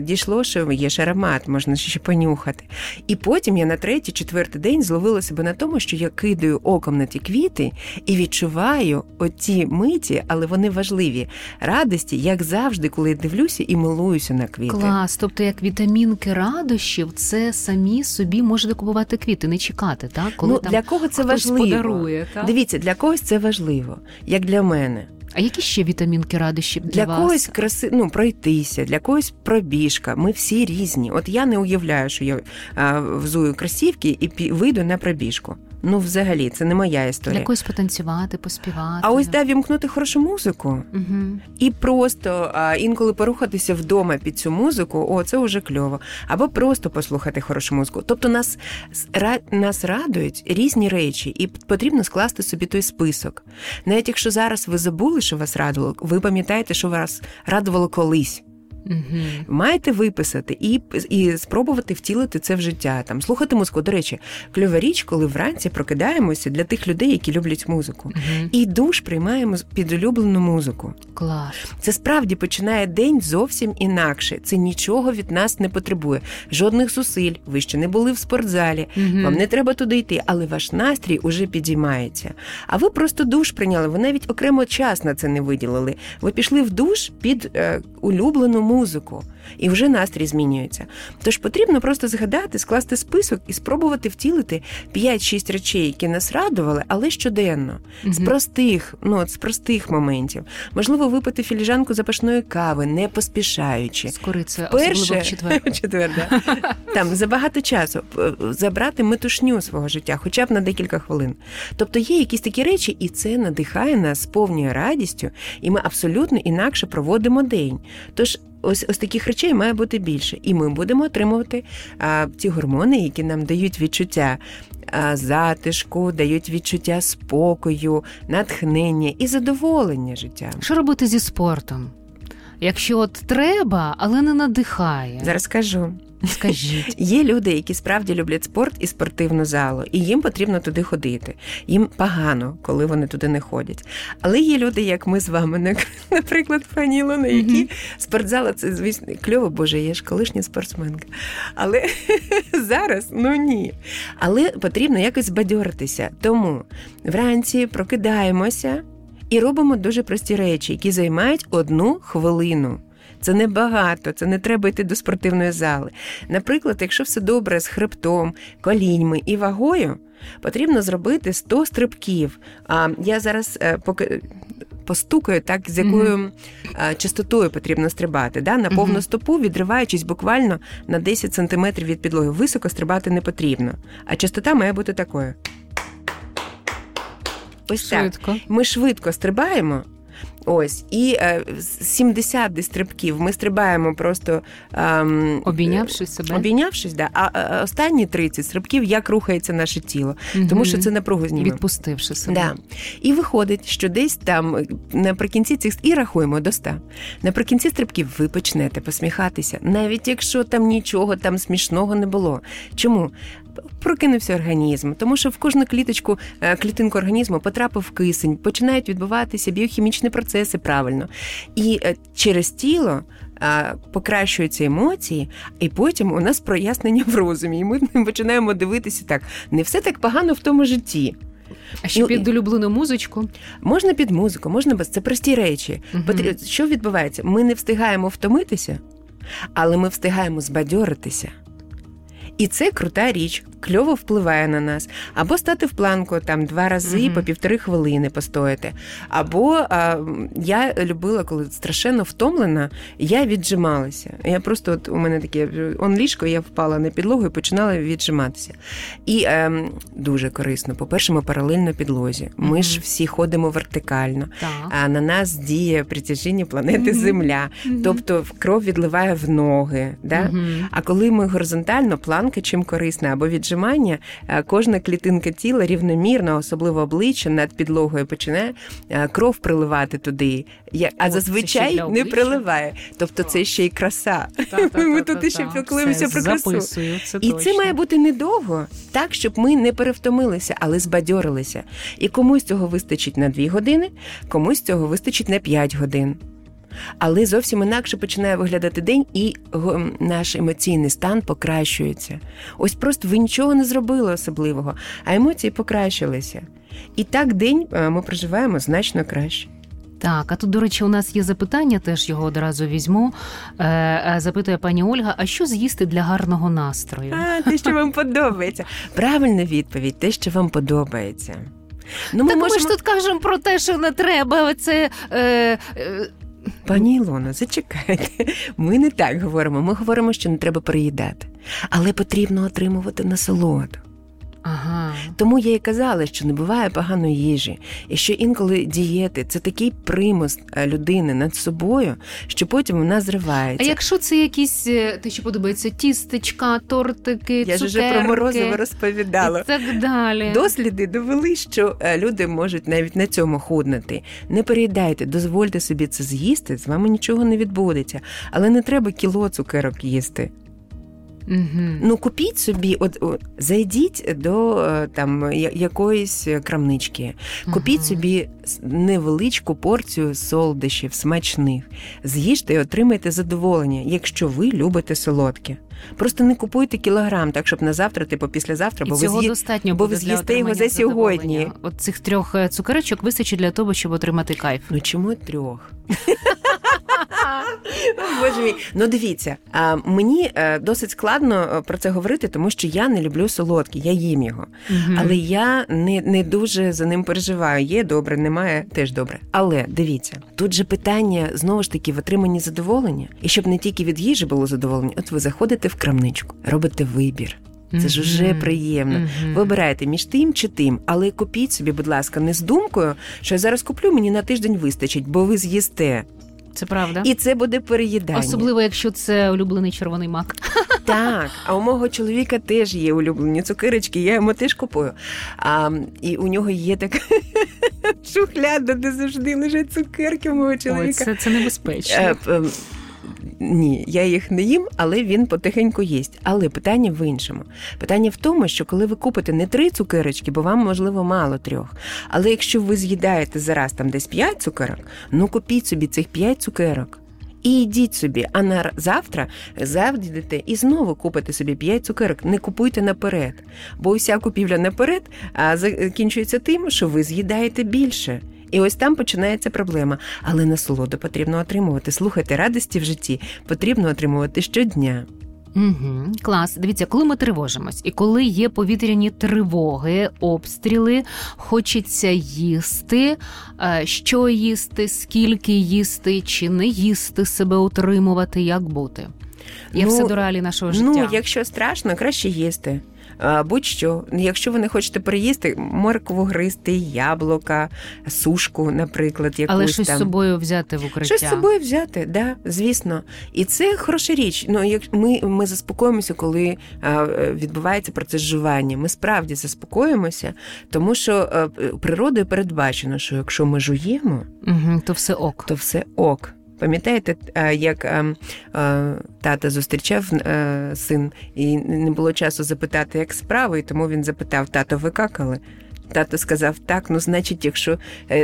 C: дійшло, що є ж аромат, можна ще понюхати. І потім я на третій, четвертий день зловила себе на тому, що я кидаю оком на ті квіти і відчуваю оті миті, але вони важливі радості, як завжди, коли я дивлюся і милуюся на квіти.
B: Клас, тобто як вітамінки радощів, це самі собі можете купувати квіти, не чекати, так? Коли
C: ну,
B: там
C: для кого це важливо?
B: подарує, так?
C: Дивіться, для когось це важливо, як для мене.
B: А які ще вітамінки радощів для,
C: для
B: вас?
C: когось краси, ну пройтися, для когось пробіжка. Ми всі різні. От я не уявляю, що я а, взую кросівки і вийду на пробіжку. Ну, взагалі, це не моя історія.
B: Для когось потанцювати, поспівати.
C: А ось да, вімкнути хорошу музику
B: Угу.
C: і просто а, інколи порухатися вдома під цю музику, о, це вже кльово. Або просто послухати хорошу музику. Тобто нас, нас радують різні речі, і потрібно скласти собі той список. Навіть якщо зараз ви забули, що вас радувало, ви пам'ятаєте, що вас радувало колись.
B: Угу.
C: Маєте виписати і, і спробувати втілити це в життя. Там слухати музику. До речі, кльова річ, коли вранці прокидаємося для тих людей, які люблять музику.
B: Угу.
C: І душ приймаємо під улюблену музику.
B: Клас.
C: Це справді починає день зовсім інакше. Це нічого від нас не потребує. Жодних зусиль. Ви ще не були в спортзалі.
B: Мгм.
C: Вам не треба туди йти, але ваш настрій уже підіймається. А ви просто душ прийняли. Ви навіть окремо час на це не виділили. Ви пішли в душ під е, улюблену музику, muzikų. І вже настрій змінюється. Тож потрібно просто згадати, скласти список і спробувати втілити 5-6 речей, які нас радували, але щоденно. З простих, ну от з простих моментів. Можливо, випити філіжанку запашної кави, не поспішаючи.
B: З корицею, особливо в четвер.
C: четвер, да. там за багато часу е, забрати метушню свого життя, хоча б на декілька хвилин. Тобто є якісь такі речі, і це надихає нас, сповнює радістю, і ми абсолютно інакше проводимо день. Тож. Ось ось таких речей має бути більше, і ми будемо отримувати а, ті гормони, які нам дають відчуття а, затишку, дають відчуття спокою, натхнення і задоволення життя.
B: Що робити зі спортом? Якщо от треба, але не надихає.
C: Зараз скажу.
B: Скажіть.
C: Є люди, які справді люблять спорт і спортивну залу, і їм потрібно туди ходити. Їм погано, коли вони туди не ходять. Але є люди, як ми з вами, наприклад, пані Ілона, які
B: Мгм.
C: спортзала це звісно кльово, боже, я ж колишня спортсменка. Але зараз ну ні. Але потрібно якось збадьоритися. Тому вранці прокидаємося і робимо дуже прості речі, які займають одну хвилину. Це небагато, це не треба йти до спортивної зали. Наприклад, якщо все добре з хребтом, коліньми і вагою, потрібно зробити 100 стрибків. А я зараз е, поки. Постукаю, так з якою е, частотою потрібно стрибати. Да? На повну
B: Мгм.
C: стопу, відриваючись буквально на 10 см від підлоги. Високо стрибати не потрібно. А частота має бути такою. Ось так. Ми швидко стрибаємо. Ось, і е, 70 десь стрибків ми стрибаємо просто ем,
B: Обійнявшись себе.
C: обійнявшись, да. а, останні 30 стрибків, як рухається наше тіло,
B: Мгм.
C: тому що це напругу зніме.
B: відпустивши себе.
C: Да. І виходить, що десь там е, наприкінці цих і рахуємо до 100. Наприкінці стрибків ви почнете посміхатися, навіть якщо там нічого там смішного не було. Чому? Прокинувся організм, тому що в кожну кліточку, е, клітинку організму потрапив кисень, починають відбуватися біохімічні процеси правильно. І е, через тіло покращуються емоції, і потім у нас прояснення в розумі. І ми починаємо дивитися так: не все так погано в тому житті.
B: А ще
C: Ну,
B: під улюблену музичку.
C: Можна під музику, можна без це прості речі. Потріб- Що відбувається? Ми не встигаємо втомитися, але ми встигаємо збадьоритися. І це крута річ, кльово впливає на нас. Або стати в планку там два рази
B: Мгм.
C: по півтори хвилини постояти. Або а, я любила, коли страшенно втомлена, я віджималася. Я просто от у мене таке он ліжко, я впала на підлогу і починала віджиматися. І ем, дуже корисно. По-перше, ми паралельно підлозі. Ми
B: Мгм.
C: ж всі ходимо вертикально.
B: Так.
C: А на нас діє притяжіння планети. Земля, тобто кров відливає в ноги. Да? А коли ми горизонтально, планка чим корисна, або віджимання, е, кожна клітинка тіла рівномірно, особливо обличчя над підлогою, починає е, кров приливати туди. А
B: О,
C: зазвичай не приливає. Тобто це ще й краса. Ми тут ще піклуємося про красу. І це має бути недовго, так, щоб ми не перевтомилися, але збадьорилися. І комусь цього вистачить на 2 години, комусь цього вистачить на 5 годин. Але зовсім інакше починає виглядати день, і наш емоційний стан покращується. Ось просто ви нічого не зробили особливого, а емоції покращилися. І так день е, ми проживаємо значно краще.
B: Так, а тут, до речі, у нас є запитання, теж його одразу візьму. Е, е, запитує пані Ольга: а що з'їсти для гарного настрою?
C: А, те, що вам подобається. Правильна відповідь, те, що вам подобається. Ну,
B: так ми ж тут кажемо про те, що не треба. Це е,
C: Пані Ілона, зачекайте. Ми не так говоримо. Ми говоримо, що не треба переїдати, але потрібно отримувати насолоду.
B: Ага.
C: Тому я і казала, що не буває поганої їжі, і що інколи дієти це такий примус е, людини над собою, що потім вона зривається.
B: А якщо це якісь е, те, що подобається, тістечка, тортики,
C: я ж вже про морозиво розповідала.
B: і так далі.
C: Досліди довели, що е, люди можуть навіть на цьому худнути. Не переїдайте, дозвольте собі це з'їсти, з вами нічого не відбудеться. Але не треба кіло цукерок їсти.
B: Угу.
C: Ну купіть собі, от, зайдіть до е, там якоїсь крамнички, купіть
B: угу.
C: собі невеличку порцію солодощів смачних, з'їжте і отримайте задоволення, якщо ви любите солодке. Просто не купуйте кілограм, так щоб на завтра, типу післязавтра,
B: І
C: бо ви
B: цього
C: з'ї...
B: достатньо
C: бо ви з'їсте його за сьогодні.
B: От цих трьох е, цукерочок вистачить для того, щоб отримати кайф.
C: Ну чому трьох? Боже мій. Ну дивіться, а, мені е, досить складно е, про це говорити, тому що я не люблю солодкі, я їм його.
B: Мгм.
C: Але я не, не дуже за ним переживаю. Є добре, немає теж добре. Але дивіться, тут же питання знову ж таки в отриманні задоволення, і щоб не тільки від їжі було задоволення, от ви заходите в крамничку, робите вибір. Це ж уже приємно.
B: Мгм.
C: Вибирайте між тим чи тим, але купіть собі, будь ласка, не з думкою, що я зараз куплю, мені на тиждень вистачить, бо ви з'їсте.
B: Це правда.
C: І це буде переїдання.
B: Особливо, якщо це улюблений червоний мак.
C: Так, а у мого чоловіка теж є улюблені цукерочки, я йому теж купую. А, і у нього є така шухляда, де завжди лежать цукерки у мого
B: Ой,
C: чоловіка.
B: це, це небезпечно.
C: Ні, я їх не їм, але він потихеньку їсть. Але питання в іншому. Питання в тому, що коли ви купите не три цукерочки, бо вам можливо мало трьох. Але якщо ви з'їдаєте зараз там десь п'ять цукерок, ну купіть собі цих п'ять цукерок. І йдіть собі, а на завтра завдідете і знову купите собі 5 цукерок. Не купуйте наперед. Бо уся купівля наперед а, закінчується тим, що ви з'їдаєте більше. І ось там починається проблема. Але насолоду потрібно отримувати. Слухайте, радості в житті потрібно отримувати щодня.
B: Угу, клас. Дивіться, коли ми тривожимось, і коли є повітряні тривоги, обстріли, хочеться їсти. Е, Що їсти, скільки їсти, чи не їсти себе утримувати, як бути? Є
C: Ну,
B: все до реалій нашого життя.
C: Ну, якщо страшно, краще їсти. Будь-що, якщо ви не хочете переїсти, моркву гристи, яблука, сушку, наприклад, якусь
B: Але щось
C: там.
B: з собою взяти в укриття.
C: Щось з собою взяти, да, звісно. І це хороша річ. Ну, як ми, ми заспокоїмося, коли е, відбувається процес жування. Ми справді заспокоїмося, тому що е, природою передбачено, що якщо ми жуємо,
B: Угу, то все ок.
C: то все ок. Пам'ятаєте, е, як е, е, тата зустрічав син, і не було часу запитати, як справи, і тому він запитав: тато, ви какали? Тато сказав так, ну значить, якщо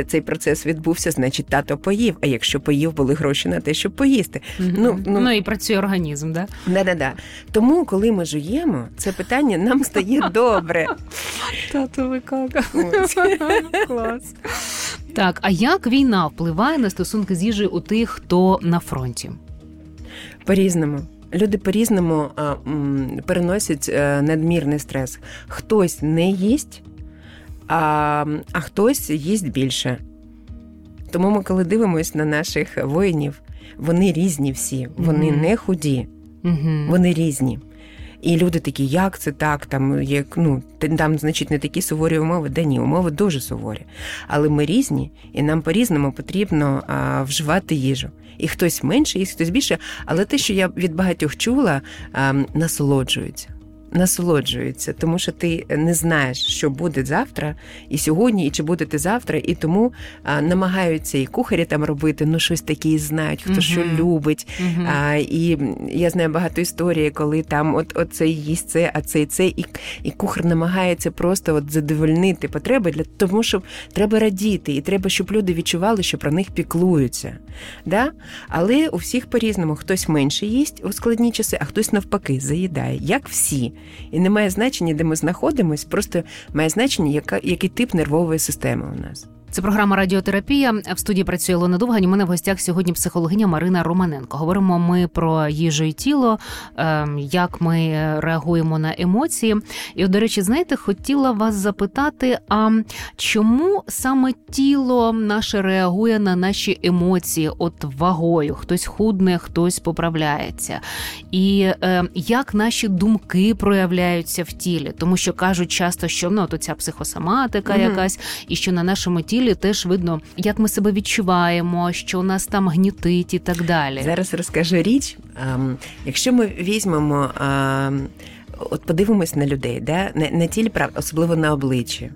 C: цей процес відбувся, значить тато поїв. А якщо поїв, були гроші на те, щоб поїсти. Ну, ну-
B: ну і працює організм, да?
C: Да-да-да. Тому, коли ми жуємо, це питання нам стає добре.
B: Тато викака. Клас. Так, а як війна впливає на стосунки з їжею у тих, хто на фронті?
C: По-різному. Люди по-різному а, м, переносять е, надмірний стрес. Хтось не їсть, а, а хтось їсть більше. Тому ми, коли дивимося на наших воїнів, вони різні всі, вони
B: Мгм.
C: не худі,
B: Угу.
C: вони різні. І люди такі, як це так? Там як ну там, значить, не такі суворі умови. Да ні, умови дуже суворі. Але ми різні, і нам по-різному потрібно а, вживати їжу. І хтось менше, і хтось більше. Але те, що я від багатьох чула, а, насолоджуються. Насолоджуються, тому що ти не знаєш, що буде завтра, і сьогодні, і чи буде ти завтра, і тому а, намагаються і кухарі там робити, ну щось таке і знають, хто
B: Мгм.
C: що любить,
B: Угу.
C: а, і я знаю багато історій, коли там от, цей їсть це, а цей це, і, і кухар намагається просто от задовольнити потреби для тому, щоб треба радіти, і треба, щоб люди відчували, що про них піклуються. Да? Але у всіх по-різному хтось менше їсть у складні часи, а хтось навпаки заїдає, як всі. І не має значення, де ми знаходимось, просто має значення, яка, який тип нервової системи у нас.
B: Це програма Радіотерапія. В студії працює Лона Довгань. У мене в гостях сьогодні психологиня Марина Романенко. Говоримо ми про їжу і тіло, ем, як ми реагуємо на емоції. І, до речі, знаєте, хотіла вас запитати: а чому саме тіло наше реагує на наші емоції? От вагою? Хтось худне, хтось поправляється. І е, як наші думки проявляються в тілі, тому що кажуть часто, що ну то ця психосоматика mm якась, і що на нашому тілі тілі теж видно, як ми себе відчуваємо, що нас там гнітить і так далі.
C: Зараз розкажу річ. Ем, якщо ми візьмемо. Ем, от подивимось на людей, да? не не тілі прав, особливо на обличчі.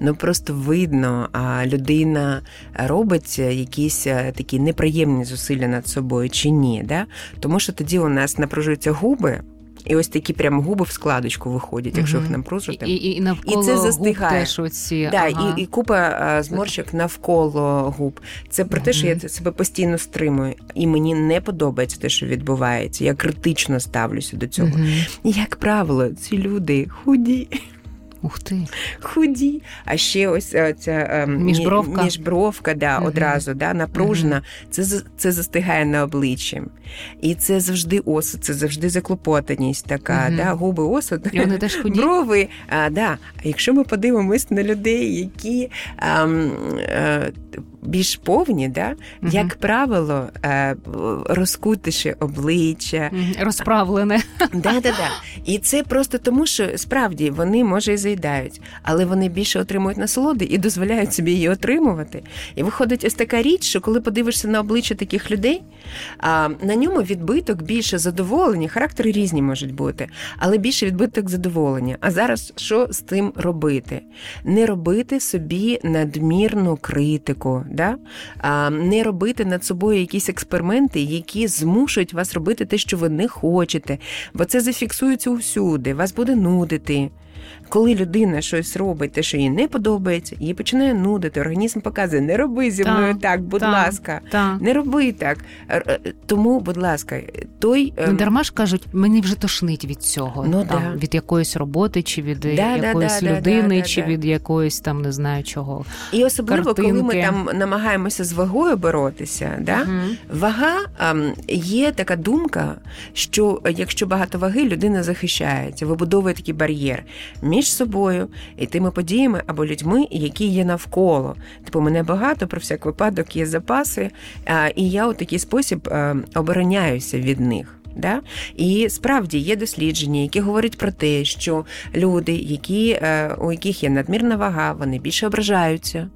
C: Ну просто видно, людина робить якісь е, такі неприємні зусилля над собою чи ні. Да? Тому що тоді у нас напружуються губи. І ось такі прям губи в складочку виходять, якщо їх нам напружити.
B: І і, і навколо
C: і це застигає.
B: Губ теж оці,
C: да, ага. і і купа зморщик навколо губ. Це про угу. те, що я себе постійно стримую, і мені не подобається те, що відбувається. Я критично ставлюся до цього. Угу. Як правило, ці люди худі.
B: Ух ти.
C: Худі. А ще ось е, ця ем,
B: міжбровка,
C: міжбровка да, угу. одразу да, напружена. Угу. Це це застигає на обличчі. І це завжди осуд, це завжди заклопотаність така. Угу. Да, Губи осуд,
B: І вони теж худі?
C: брови. А, да. Якщо ми подивимось на людей, які. А, ем, а, е, більш повні, да? Угу. як правило, е, розкутише обличчя,
B: розправлене.
C: Да-да-да. І це просто тому, що справді вони може і заїдають, але вони більше отримують насолоди і дозволяють собі її отримувати. І виходить ось така річ, що коли подивишся на обличчя таких людей, на ньому відбиток більше задоволення, характери різні можуть бути, але більше відбиток задоволення. А зараз що з тим робити? Не робити собі надмірну критику да? а, не робити над собою якісь експерименти, які змушують вас робити те, що ви не хочете, бо це зафіксується усюди, вас буде нудити. Коли людина щось робить, те, що їй не подобається, її починає нудити. Організм показує, не роби зі мною так, так будь та, ласка, та. не роби так. Е, тому, будь ласка, той
B: ем, не дарма ж кажуть, мені вже тошнить від цього, ну, там, да. від якоїсь роботи, чи від да, якоїсь да, людини, чи від якоїсь там не знаю чого.
C: І особливо, Картинки. коли ми там намагаємося з вагою боротися, да? Угу. вага ем, є така думка, що якщо багато ваги, людина захищається, вибудовує такий бар'єр між собою і тими подіями або людьми, які є навколо. Типу, мене багато про всяк випадок є запаси, і я у такий спосіб е, обороняюся від них. Да? І справді є дослідження, які говорять про те, що люди, які, е, у яких є надмірна вага, вони більше ображаються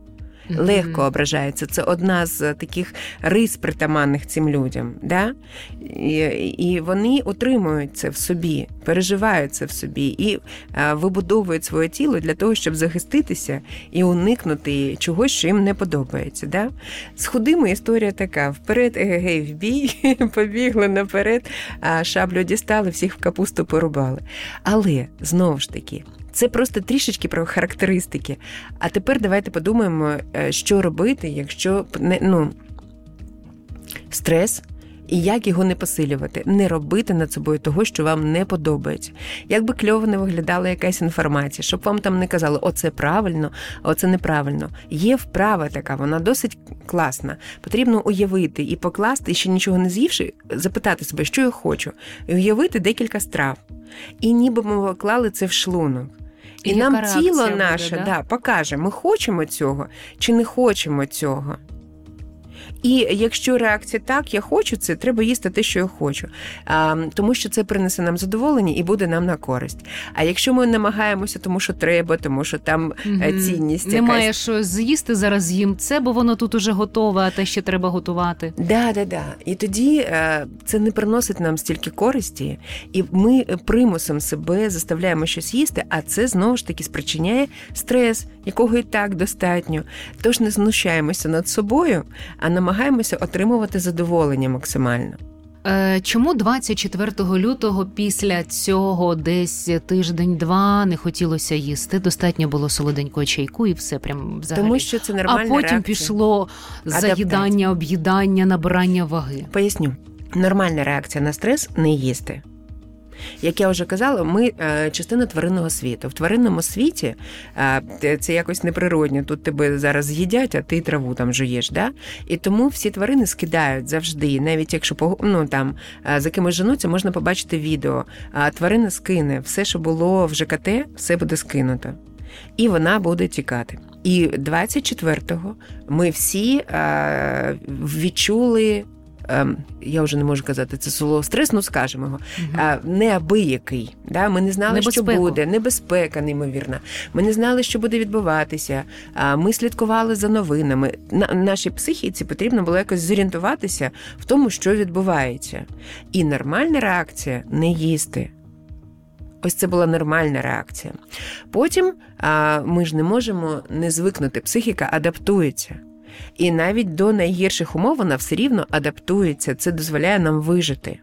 C: легко ображаються. Це одна з таких рис притаманних цим людям. Да? І і вони утримують це в собі, переживають це в собі і а, вибудовують своє тіло для того, щоб захиститися і уникнути чогось, що їм не подобається. Да? З худими історія така: вперед, егегей, в бій, побігли наперед, а шаблю дістали, всіх в капусту порубали. Але знову ж таки. Це просто трішечки про характеристики. А тепер давайте подумаємо, е, що робити, якщо ну, стрес. І як його не посилювати, не робити над собою того, що вам не подобається. Як би кльово не виглядала якась інформація, щоб вам там не казали, оце правильно, оце неправильно. Є вправа така, вона досить класна. Потрібно уявити і покласти, ще нічого не з'ївши, запитати себе, що я хочу, і уявити декілька страв. І ніби ми поклали це в шлунок. І, нам тіло наше буде, да? да, покаже, ми хочемо цього чи не хочемо цього. І якщо реакція так, я хочу це, треба їсти те, що я хочу, а, тому що це принесе нам задоволення і буде нам на користь. А якщо ми намагаємося, тому що треба, тому що там mm цінність якась...
B: немає що з'їсти зараз їм це, бо воно тут уже готове, а те ще треба готувати.
C: Да, да, да. І тоді е, це не приносить нам стільки користі, і ми примусом себе заставляємо щось їсти, а це знову ж таки спричиняє стрес, якого і так достатньо. Тож не знущаємося над собою, а намагаємося намагаємося отримувати задоволення максимально.
B: Е, чому 24 лютого після цього десь тиждень-два не хотілося їсти? Достатньо було солоденького чайку і все прям взагалі.
C: Тому що це нормальна
B: А потім
C: реакція.
B: пішло заїдання, об'їдання, набирання ваги.
C: Поясню, нормальна реакція на стрес не їсти. Як я вже казала, ми е, частина тваринного світу. В тваринному світі е, це якось неприродньо. Тут тебе зараз з'їдять, а ти траву там жуєш. Да? І тому всі тварини скидають завжди, навіть якщо ну, там за кимось женуться, можна побачити відео. Тварина скине все, що було в ЖКТ, все буде скинуто. І вона буде тікати. І 24-го ми всі відчули я вже не можу казати це слово стрес, ну скажемо його, угу. неабиякий. Да? Ми не знали, Небезпеку. що буде, небезпека, неймовірна. Ми не знали, що буде відбуватися. Ми слідкували за новинами. На нашій психіці потрібно було якось зорієнтуватися в тому, що відбувається. І нормальна реакція не їсти. Ось це була нормальна реакція. Потім а, ми ж не можемо не звикнути. Психіка адаптується. І навіть до найгірших умов вона все рівно адаптується, це дозволяє нам вижити.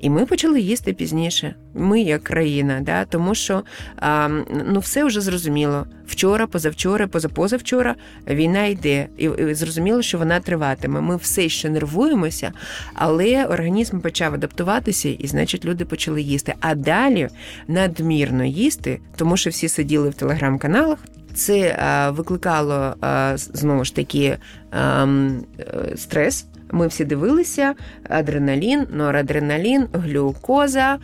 C: І ми почали їсти пізніше. Ми як країна, да? тому що а, ну все вже зрозуміло. Вчора, позавчора, позапозавчора війна йде, і, і зрозуміло, що вона триватиме. Ми все ще нервуємося, але організм почав адаптуватися, і значить люди почали їсти. А далі надмірно їсти, тому що всі сиділи в телеграм-каналах. Це а, викликало а, знову ж таки а, стрес. Ми всі дивилися: адреналін, норадреналін, глюкоза,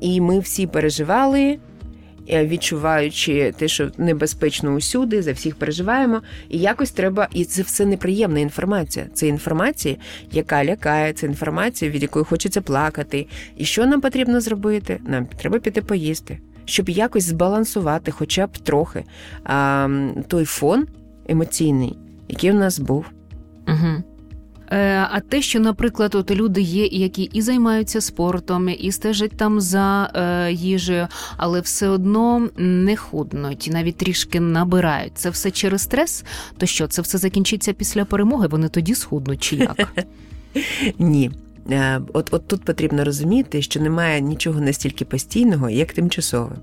C: і ми всі переживали. Е, відчуваючи те, що небезпечно усюди, за всіх переживаємо, і якось треба, і це все неприємна інформація. Це інформація, яка лякає, це інформація, від якої хочеться плакати. І що нам потрібно зробити? Нам треба піти поїсти щоб якось збалансувати, хоча б трохи а, той фон емоційний, який у нас був.
B: Угу. А те, що, наприклад, от люди є, які і займаються спортом, і стежать там за е, їжею, але все одно не худнуть, навіть трішки набирають. Це все через стрес. То що це все закінчиться після перемоги? Вони тоді схуднуть чи як?
C: Ні. Е, от от тут потрібно розуміти, що немає нічого настільки постійного, як тимчасове.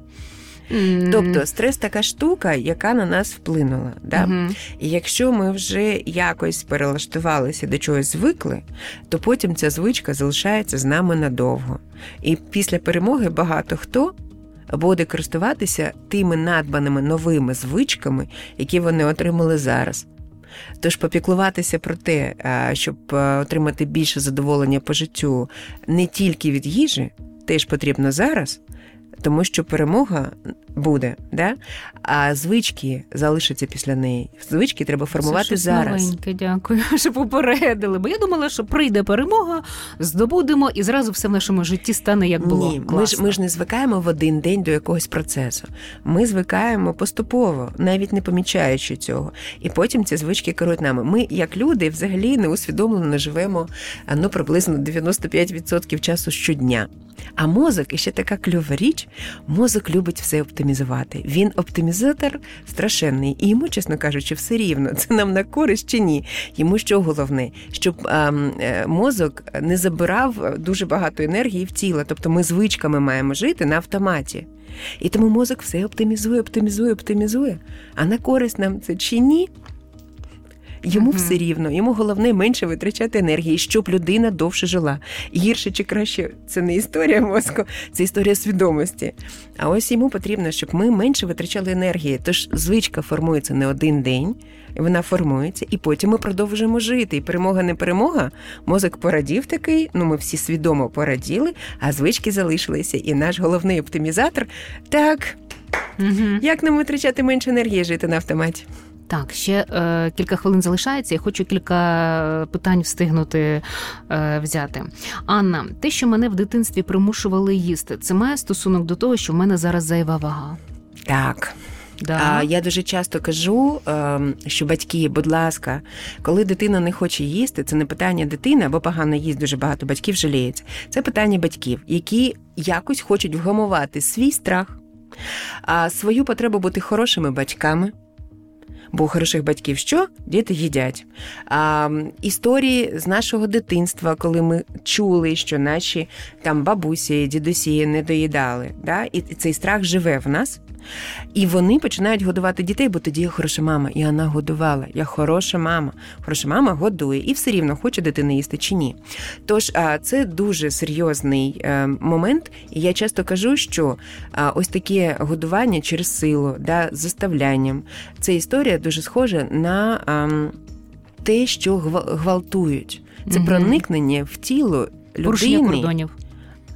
C: Mm. Тобто стрес така штука, яка на нас вплинула. Да? Mm-hmm. І якщо ми вже якось перелаштувалися до чогось звикли, то потім ця звичка залишається з нами надовго. І після перемоги багато хто буде користуватися тими надбаними новими звичками, які вони отримали зараз. Тож попіклуватися про те, щоб отримати більше задоволення по життю не тільки від їжі, теж потрібно зараз, тому що перемога буде, да? а звички залишаться після неї. Звички треба формувати Це зараз.
B: Новеньке, дякую, що попередили. Бо я думала, що прийде перемога, здобудемо, і зразу все в нашому житті стане як було.
C: Ні, ми ж ми ж не звикаємо в один день до якогось процесу. Ми звикаємо поступово, навіть не помічаючи цього. І потім ці звички керують нами. Ми, як люди, взагалі не усвідомлено живемо ну, приблизно 95% часу щодня. А мозок і ще така кльова річ, мозок любить все оптимізувати. Він оптимізатор страшенний, і йому, чесно кажучи, все рівно. Це нам на користь чи ні. Йому що головне, щоб а, е, мозок не забирав дуже багато енергії в тіло. Тобто ми звичками маємо жити на автоматі. І тому мозок все оптимізує, оптимізує, оптимізує. А на користь нам це чи ні? Йому mm-hmm. все рівно, йому головне менше витрачати енергії, щоб людина довше жила. Гірше чи краще це не історія мозку, це історія свідомості. А ось йому потрібно, щоб ми менше витрачали енергії. Тож звичка формується не один день, вона формується, і потім ми продовжуємо жити. І перемога не перемога. Мозок порадів такий. Ну ми всі свідомо пораділи, а звички залишилися. І наш головний оптимізатор так. mm Як нам витрачати менше енергії жити на автоматі?
B: Так, ще е, кілька хвилин залишається. Я хочу кілька питань встигнути е, взяти. Анна, те, що мене в дитинстві примушували їсти, це має стосунок до того, що в мене зараз зайва вага.
C: Так. Да. Я дуже часто кажу, ем, що батьки, будь ласка, коли дитина не хоче їсти, це не питання дитини або погано їсть, дуже багато батьків жаліється. Це питання батьків, які якось хочуть вгамувати свій страх, свою потребу бути хорошими батьками. Бо у хороших батьків що діти їдять. А, Історії з нашого дитинства, коли ми чули, що наші там бабусі, дідусі не доїдали. Да? І цей страх живе в нас. І вони починають годувати дітей, бо тоді я хороша мама, і вона годувала. Я хороша мама. Хороша мама годує і все рівно хоче дитина їсти чи ні. Тож це дуже серйозний е, момент, і я часто кажу, що ось таке годування через силу, да, заставлянням, це історія дуже схожа на те, що гвалтують. Це проникнення в тіло людини.
B: Порушення кордонів.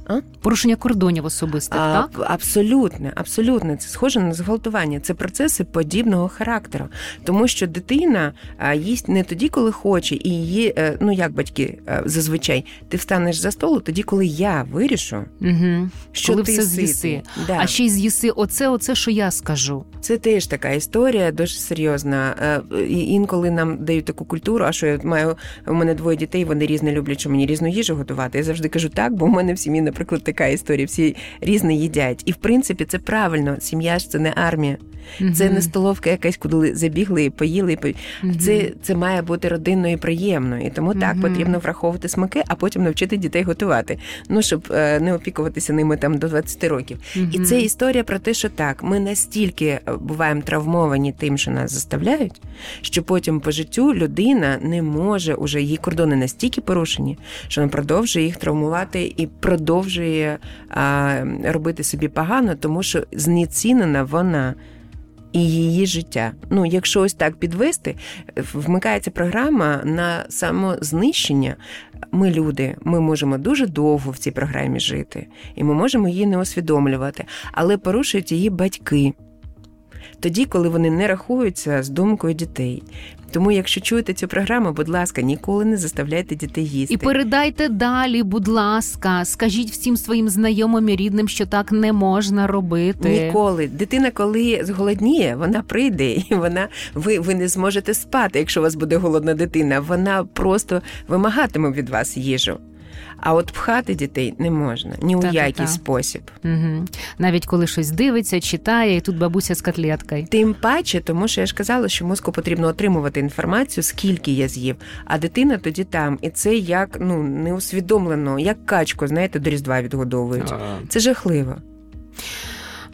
B: А? Порушення кордонів особистих, а, так?
C: Абсолютно, абсолютно. Це схоже на зґвалтування. Це процеси подібного характеру. Тому що дитина їсть не тоді, коли хоче, і її, е, ну як батьки е, зазвичай, ти встанеш за столу тоді, коли я вирішу,
B: угу. що коли ти все з'їси. Да. А ще й з'їси оце, оце, що я скажу.
C: Це теж така історія, дуже серйозна. Е, інколи нам дають таку культуру, а що я маю у мене двоє дітей, вони різне люблять, що мені різну їжу готувати. Я завжди кажу так, бо в мене в сім'ї наприклад, така історія. Всі різне їдять. І в принципі це правильно. Сім'я ж це не армія. Mm-hmm. Це не столовка якась, куди забігли і поїли. І по... mm-hmm. Це це має бути родинною і приємною. І тому так потрібно враховувати смаки, а потім навчити дітей готувати. Ну щоб е, не опікуватися ними там до 20 років. І це історія про те, що так, ми настільки е, буваємо травмовані тим, що нас заставляють, що потім по життю людина не може уже її кордони настільки порушені, що вона продовжує їх травмувати і продовжує а, робити собі погано, тому що знецінена вона і її життя. Ну, якщо ось так підвести, вмикається програма на самознищення. Ми люди, ми можемо дуже довго в цій програмі жити, і ми можемо її не усвідомлювати, але порушують її батьки. Тоді, коли вони не рахуються з думкою дітей, тому, якщо чуєте цю програму, будь ласка, ніколи не заставляйте дітей їсти.
B: І передайте далі, будь ласка, скажіть всім своїм знайомим і рідним, що так не можна робити.
C: Ніколи дитина, коли зголодніє, вона прийде, і вона ви ви не зможете спати, якщо у вас буде голодна дитина. Вона просто вимагатиме від вас їжу. А от пхати дітей не можна ні у та, який та, спосіб.
B: Угу. Навіть коли щось дивиться, читає, і тут бабуся з котлеткою.
C: Тим паче, тому що я ж казала, що мозку потрібно отримувати інформацію, скільки я з'їв, а дитина тоді там. І це як ну неусвідомлено, як качку, знаєте, до різдва відгодовують. Це жахливо.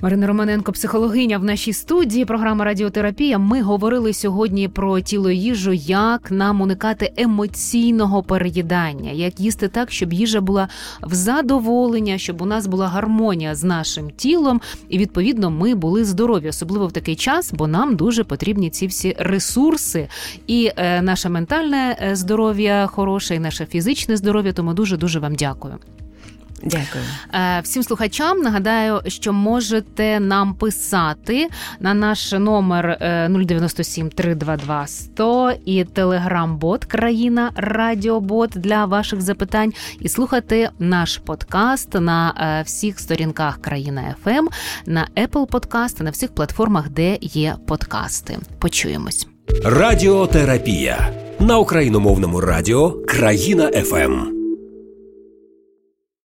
B: Марина Романенко, психологиня в нашій студії. Програма Радіотерапія. Ми говорили сьогодні про тіло їжу, як нам уникати емоційного переїдання, як їсти так, щоб їжа була в задоволення, щоб у нас була гармонія з нашим тілом, і відповідно ми були здорові, особливо в такий час, бо нам дуже потрібні ці всі ресурси, і е, наше ментальне е, здоров'я хороше, і наше фізичне здоров'я. Тому дуже дуже вам дякую.
C: Дякую
B: е, всім слухачам. Нагадаю, що можете нам писати на наш номер 097 322 100 і телеграм-бот країна Радіобот для ваших запитань і слухати наш подкаст на е, всіх сторінках країна ФМ, на Apple Podcast, на всіх платформах, де є подкасти. Почуємось.
A: Радіотерапія на україномовному радіо Країна ФМ.